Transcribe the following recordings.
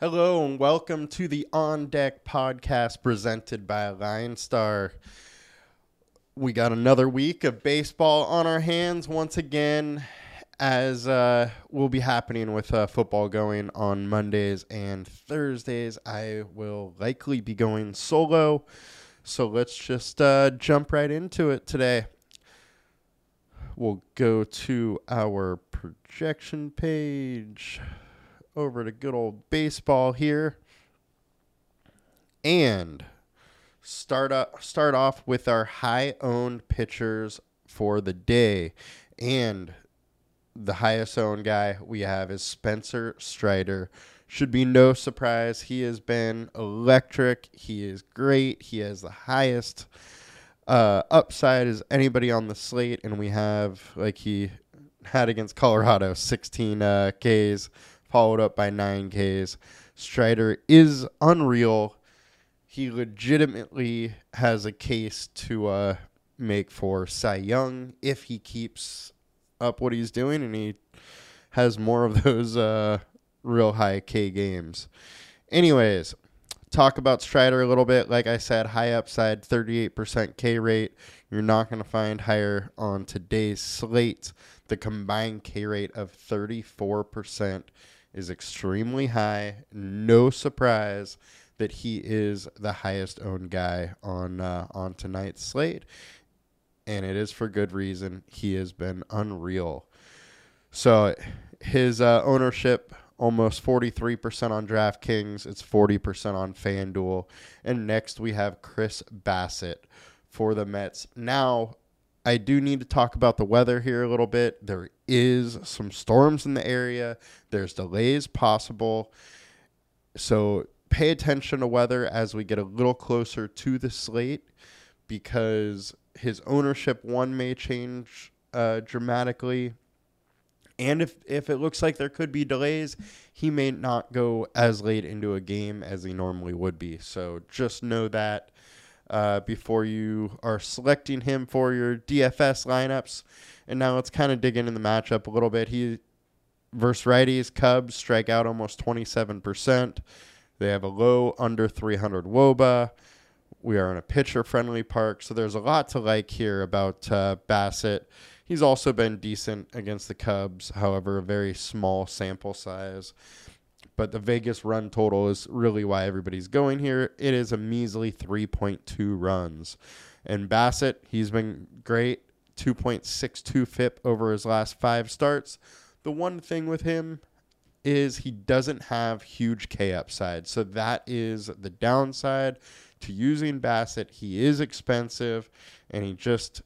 Hello and welcome to the On Deck podcast presented by LineStar. We got another week of baseball on our hands once again, as uh, will be happening with uh, football going on Mondays and Thursdays. I will likely be going solo, so let's just uh, jump right into it today. We'll go to our projection page over to good old baseball here and start up, start off with our high owned pitchers for the day and the highest owned guy we have is Spencer Strider. Should be no surprise. He has been electric. He is great. He has the highest uh, upside as anybody on the slate, and we have like he had against Colorado, 16 uh, Ks, followed up by 9 Ks. Strider is unreal. He legitimately has a case to uh, make for Cy Young if he keeps up what he's doing and he has more of those uh, real high K games. Anyways, talk about Strider a little bit. Like I said, high upside, 38% K rate. You're not going to find higher on today's slate. The combined K rate of 34% is extremely high. No surprise that he is the highest owned guy on uh, on tonight's slate, and it is for good reason. He has been unreal. So his uh, ownership almost 43% on DraftKings. It's 40% on FanDuel. And next we have Chris Bassitt for the Mets. Now, I do need to talk about the weather here a little bit. There is some storms in the area. There's delays possible. So pay attention to weather as we get a little closer to the slate because his ownership one may change uh, dramatically. And if, if it looks like there could be delays, he may not go as late into a game as he normally would be. So just know that uh, before you are selecting him for your DFS lineups. And now let's kind of dig into the matchup a little bit. He versus righties, Cubs strike out almost 27%. They have a low under 300 Woba. We are in a pitcher friendly park, so there's a lot to like here about uh, Bassitt. He's also been decent against the Cubs, however, a very small sample size. But the Vegas run total is really why everybody's going here. It is a measly 3.2 runs. And Bassitt, he's been great. 2.62 FIP over his last five starts. The one thing with him is he doesn't have huge K upside. So that is the downside to using Bassitt. He is expensive and he just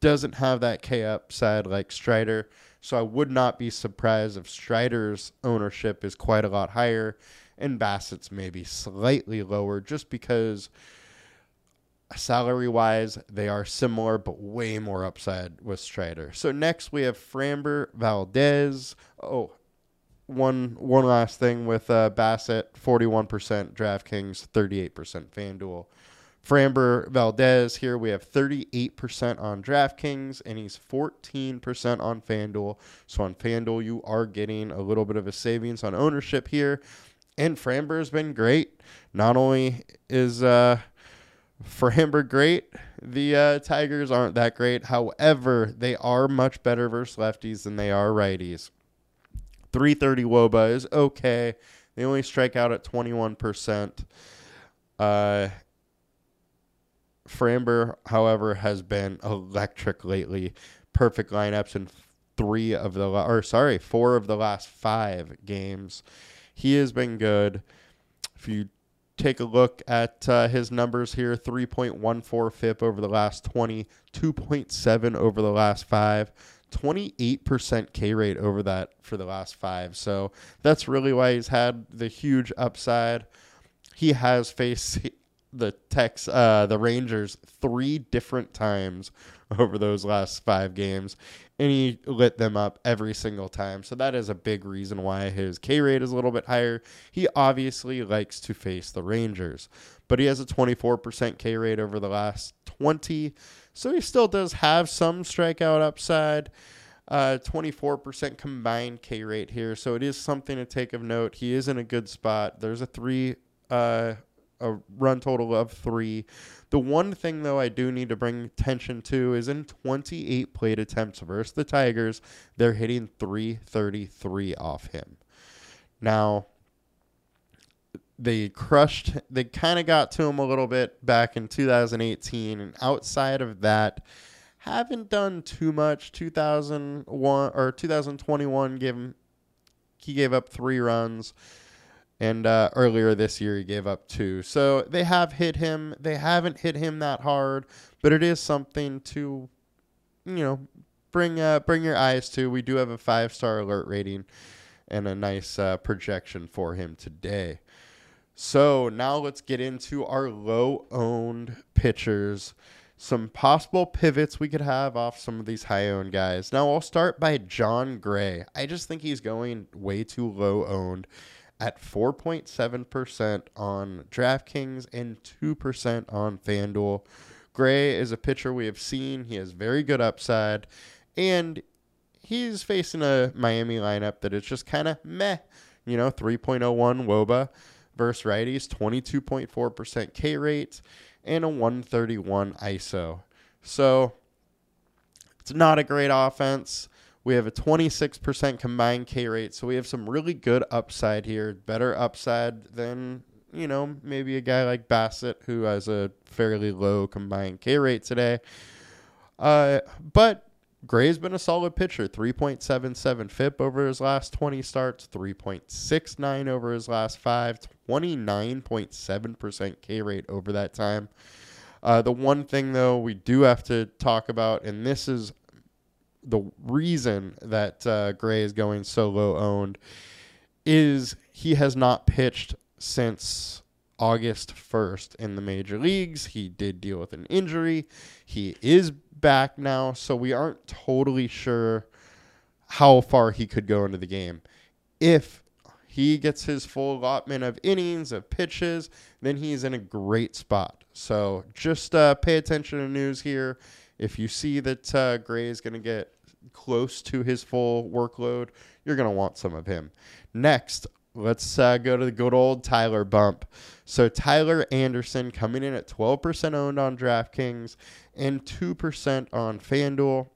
doesn't have that K upside like Strider. So I would not be surprised if Strider's ownership is quite a lot higher and Bassitt's maybe slightly lower just because salary wise they are similar but way more upside with Strider. So next we have Framber Valdez. Oh, one one last thing with uh, Bassitt, 41% DraftKings, 38% FanDuel. Framber Valdez here we have 38% on DraftKings and he's 14% on FanDuel. So on FanDuel you are getting a little bit of a savings on ownership here. And Framber has been great. Not only is uh Framber great, the uh, Tigers aren't that great. However, they are much better versus lefties than they are righties. 330 Woba is okay. They only strike out at 21%. Uh, Framber, however, has been electric lately. Perfect lineups in three of the or sorry, four of the last five games. He has been good. If you take a look at uh, his numbers here 3.14 FIP over the last 20, 2.7 over the last five. 28% K rate over that for the last five. So that's really why he's had the huge upside. He has faced the Tex uh, the Rangers three different times over those last five games, and he lit them up every single time. So that is a big reason why his K rate is a little bit higher. He obviously likes to face the Rangers, but he has a 24% K rate over the last 20. So he still does have some strikeout upside. Uh, 24% combined K rate here, so it is something to take of note. He is in a good spot. There's a three, uh, a run total of three. The one thing though I do need to bring attention to is in 28 plate attempts versus the Tigers, they're hitting 333 off him. Now, they crushed they kind of got to him a little bit back in 2018 and outside of that haven't done too much 2001 or 2021 gave him he gave up 3 runs and uh, earlier this year he gave up 2 so they have hit him they haven't hit him that hard but it is something to you know bring uh, bring your eyes to we do have a 5 star alert rating and a nice uh, projection for him today so now let's get into our low owned pitchers. Some possible pivots we could have off some of these high owned guys. Now I'll start by Jon Gray. I just think he's going way too low owned at 4.7% on DraftKings and 2% on FanDuel. Gray is a pitcher we have seen. He has very good upside, and he's facing a Miami lineup that is just kind of meh. You know, 3.01 Woba versus righties, 22.4% K rate, and a 131 ISO. So it's not a great offense. We have a 26% combined K rate, so we have some really good upside here, better upside than, you know, maybe a guy like Bassitt who has a fairly low combined K rate today. Uh, but Gray's been a solid pitcher. 3.77 FIP over his last 20 starts, 3.69 over his last five, 29.7% K rate over that time. Uh, the one thing, though, we do have to talk about, and this is the reason that uh, Gray is going so low owned, is he has not pitched since August 1st in the major leagues. He did deal with an injury. He is back now, so we aren't totally sure how far he could go into the game. If he gets his full allotment of innings, of pitches, then he's in a great spot. So just uh, pay attention to news here. If you see that uh, Gray is going to get close to his full workload, you're going to want some of him. Next, let's uh, go to the good old Tyler bump. So Tyler Anderson coming in at 12% owned on DraftKings and 2% on FanDuel.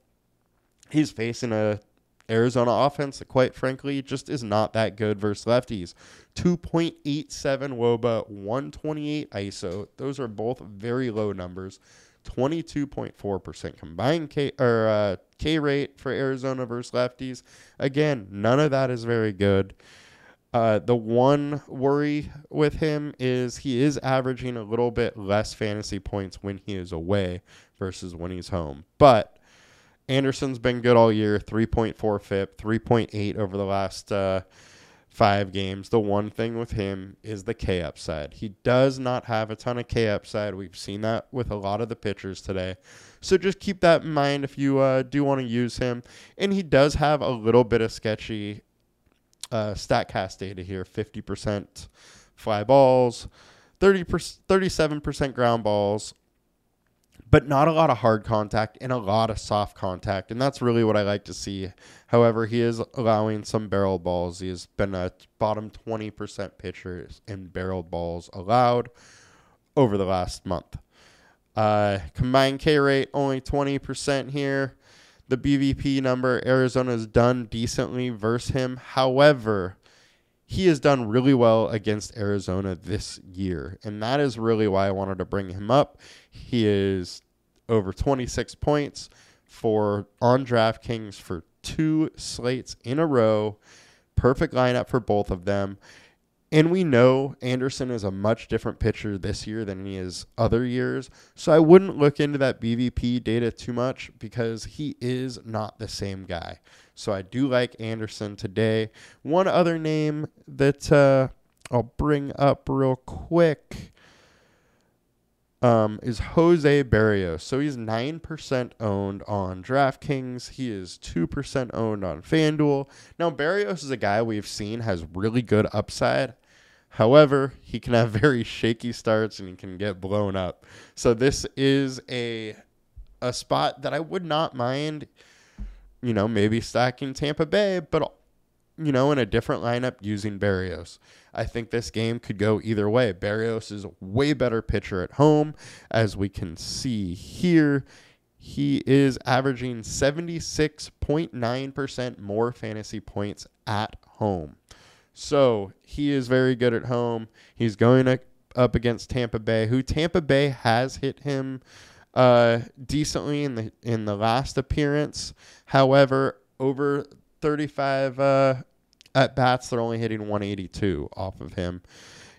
He's facing a Arizona offense that, quite frankly, just is not that good versus lefties. 2.87 Woba, 128 ISO. Those are both very low numbers. 22.4% combined K or uh, K rate for Arizona versus lefties. Again, none of that is very good. Uh, the one worry with him is he is averaging a little bit less fantasy points when he is away versus when he's home. But Anderson's been good all year 3.4 FIP, 3.8 over the last uh, five games. The one thing with him is the K upside. He does not have a ton of K upside. We've seen that with a lot of the pitchers today. So just keep that in mind if you uh, do want to use him. And he does have a little bit of sketchy uh, StatCast data here 50% fly balls, 30 37% ground balls, but not a lot of hard contact and a lot of soft contact. And that's really what I like to see. However, he is allowing some barrel balls. He has been a bottom 20% pitcher in barrel balls allowed over the last month. Uh, combined K rate only 20% here the BVP number. Arizona's done decently versus him. However, he has done really well against Arizona this year. And that is really why I wanted to bring him up. He is over 26 points for on DraftKings for two slates in a row. Perfect lineup for both of them. And we know Anderson is a much different pitcher this year than he is other years. So I wouldn't look into that BVP data too much because he is not the same guy. So I do like Anderson today. One other name that uh, I'll bring up real quick um, is Jose Berrios. So he's 9% owned on DraftKings. He is 2% owned on FanDuel. Now, Berrios is a guy we've seen has really good upside. However, he can have very shaky starts and he can get blown up. So this is a a spot that I would not mind you know, maybe stacking Tampa Bay, but you know, in a different lineup using Berrios. I think this game could go either way. Berrios is a way better pitcher at home, as we can see here. He is averaging 76.9% more fantasy points at home. So he is very good at home. He's going up against Tampa Bay, who Tampa Bay has hit him uh, decently in the in the last appearance. However, over 35 uh, at bats, they're only hitting 182 off of him.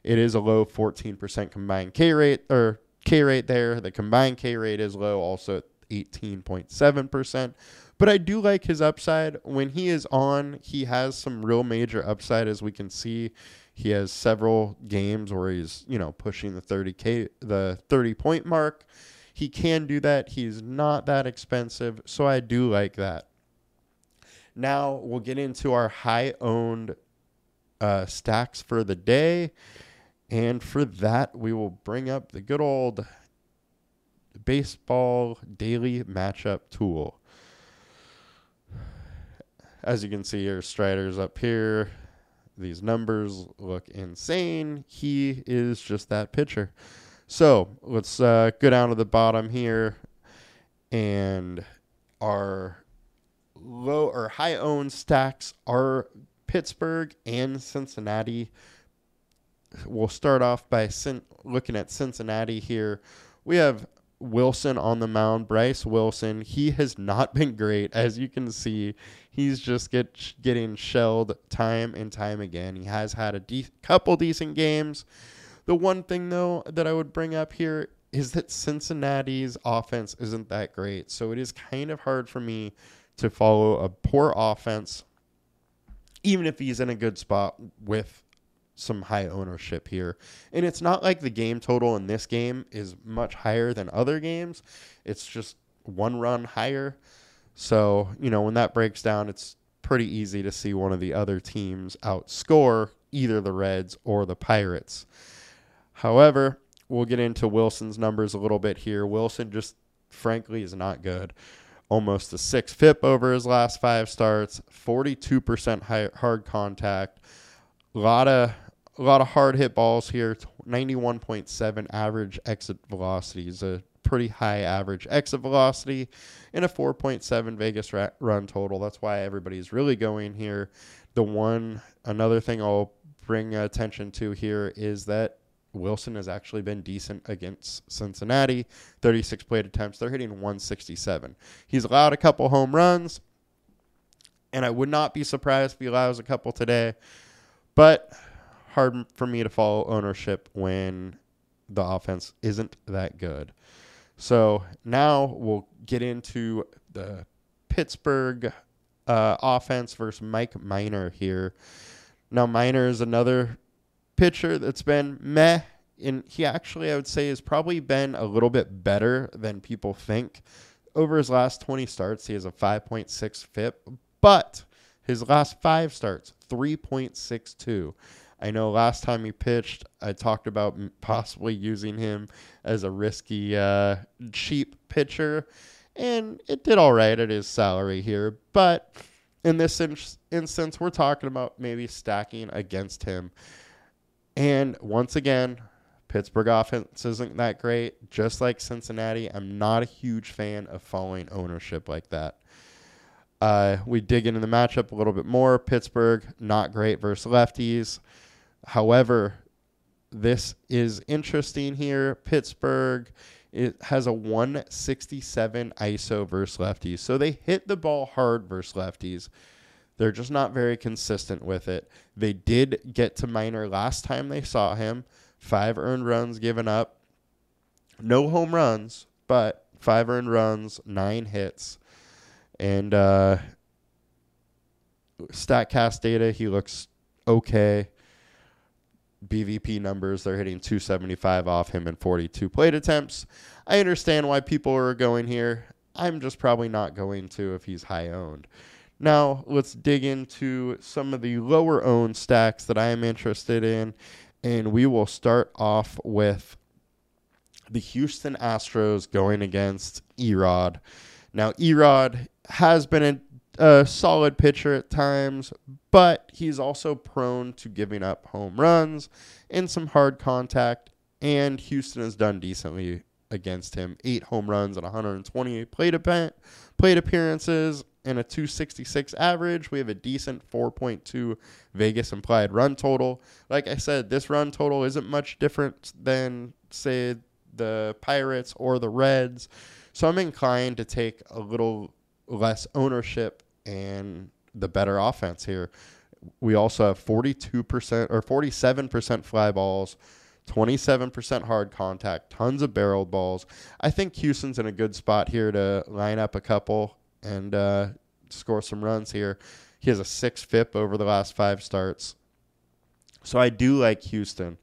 It is a low 14% combined K rate or K rate there. The combined K rate is low, also at 18.7%. But I do like his upside. When he is on, he has some real major upside, as we can see. He has several games where he's, you know, pushing the 30K, the 30 point mark. He can do that. He's not that expensive. So I do like that. Now we'll get into our high owned uh, stacks for the day. And for that, we will bring up the good old baseball daily matchup tool. As you can see here, Strider's up here. These numbers look insane. He is just that pitcher. So let's uh, go down to the bottom here. And our low or high owned stacks are Pittsburgh and Cincinnati. We'll start off by looking at Cincinnati here. We have Wilson on the mound, Bryce Wilson. He has not been great, as you can see. He's just get getting shelled time and time again. He has had a de- couple decent games. The one thing though that I would bring up here is that Cincinnati's offense isn't that great, so it is kind of hard for me to follow a poor offense, even if he's in a good spot with some high ownership here. And it's not like the game total in this game is much higher than other games. It's just one run higher. So, you know, when that breaks down, it's pretty easy to see one of the other teams outscore either the Reds or the Pirates. However, we'll get into Wilson's numbers a little bit here. Wilson just frankly is not good almost a six FIP over his last five starts, 42% high, hard contact, a lot of a lot of hard hit balls here. 91.7 average exit velocity is a pretty high average exit velocity, and a 4.7 Vegas run total. That's why everybody's really going here. The one another thing I'll bring attention to here is that Wilson has actually been decent against Cincinnati. 36 plate attempts. They're hitting 167. He's allowed a couple home runs, and I would not be surprised if he allows a couple today. But hard for me to follow ownership when the offense isn't that good. So now we'll get into the Pittsburgh uh, offense versus Mike Minor here. Now, Minor is another pitcher that's been meh. And he actually, I would say, has probably been a little bit better than people think. Over his last 20 starts, he has a 5.6 FIP, but his last five starts, 3.62. I know last time he pitched, I talked about possibly using him as a risky, uh, cheap pitcher, and it did all right at his salary here. But in this in- instance, we're talking about maybe stacking against him. And once again, Pittsburgh offense isn't that great. Just like Cincinnati, I'm not a huge fan of following ownership like that. Uh, we dig into the matchup a little bit more. Pittsburgh, not great versus lefties. However, this is interesting here. Pittsburgh it has a 167 ISO versus lefties. So they hit the ball hard versus lefties. They're just not very consistent with it. They did get to Minor last time they saw him. Five earned runs given up. No home runs, but five earned runs, nine hits. And uh, StatCast data, he looks okay. BVP numbers, they're hitting 275 off him in 42 plate attempts. I understand why people are going here. I'm just probably not going to if he's high owned. Now, let's dig into some of the lower owned stacks that I am interested in. And we will start off with the Houston Astros going against Erod. Now, Erod has been a, solid pitcher at times, but he's also prone to giving up home runs and some hard contact. And Houston has done decently against him. Eight home runs and 128 plate, plate appearances and a 266 average. We have a decent 4.2 Vegas implied run total. Like I said, this run total isn't much different than, say, the Pirates or the Reds. So I'm inclined to take a little less ownership and the better offense here. We also have 42% or 47% fly balls, 27% hard contact, tons of barreled balls. I think Houston's in a good spot here to line up a couple and uh, score some runs here. He has a six FIP over the last five starts. So I do like Houston.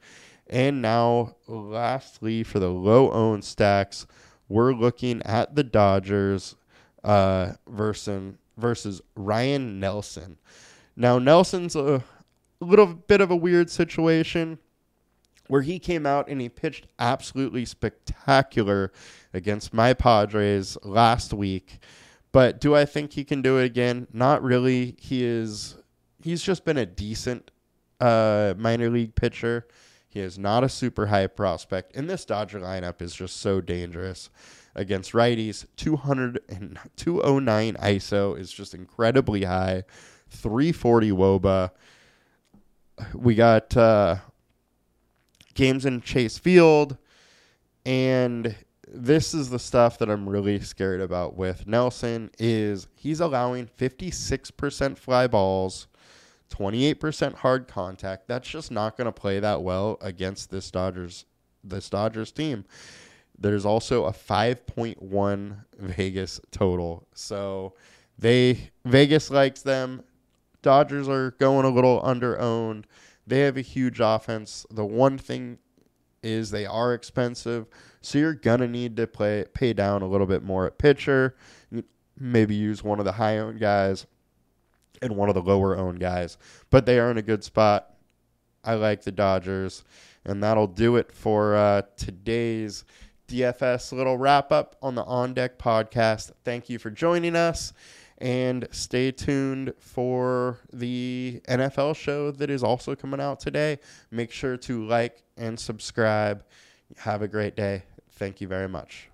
And now, lastly, for the low owned stacks, we're looking at the Dodgers uh, versus versus Ryne Nelson. Now Nelson's a little bit of a weird situation where he came out and he pitched absolutely spectacular against my Padres last week. But do I think he can do it again? Not really. He is he's just been a decent uh, minor league pitcher. He is not a super high prospect, and this Dodger lineup is just so dangerous against righties. 200 and 209 ISO is just incredibly high. 340 WOBA. We got uh, games in Chase Field, and this is the stuff that I'm really scared about with Nelson is he's allowing 56% fly balls 28% hard contact. That's just not going to play that well against this Dodgers this Dodgers team. There's also a 5.1 Vegas total. So they Vegas likes them. Dodgers are going a little under owned. They have a huge offense. The one thing is they are expensive, so you're gonna need to play pay down a little bit more at pitcher. Maybe use one of the high owned guys and one of the lower owned guys. But they are in a good spot. I like the Dodgers. And that'll do it for uh, today's DFS little wrap up on the On Deck podcast. Thank you for joining us. And stay tuned for the NFL show that is also coming out today. Make sure to like and subscribe. Have a great day. Thank you very much.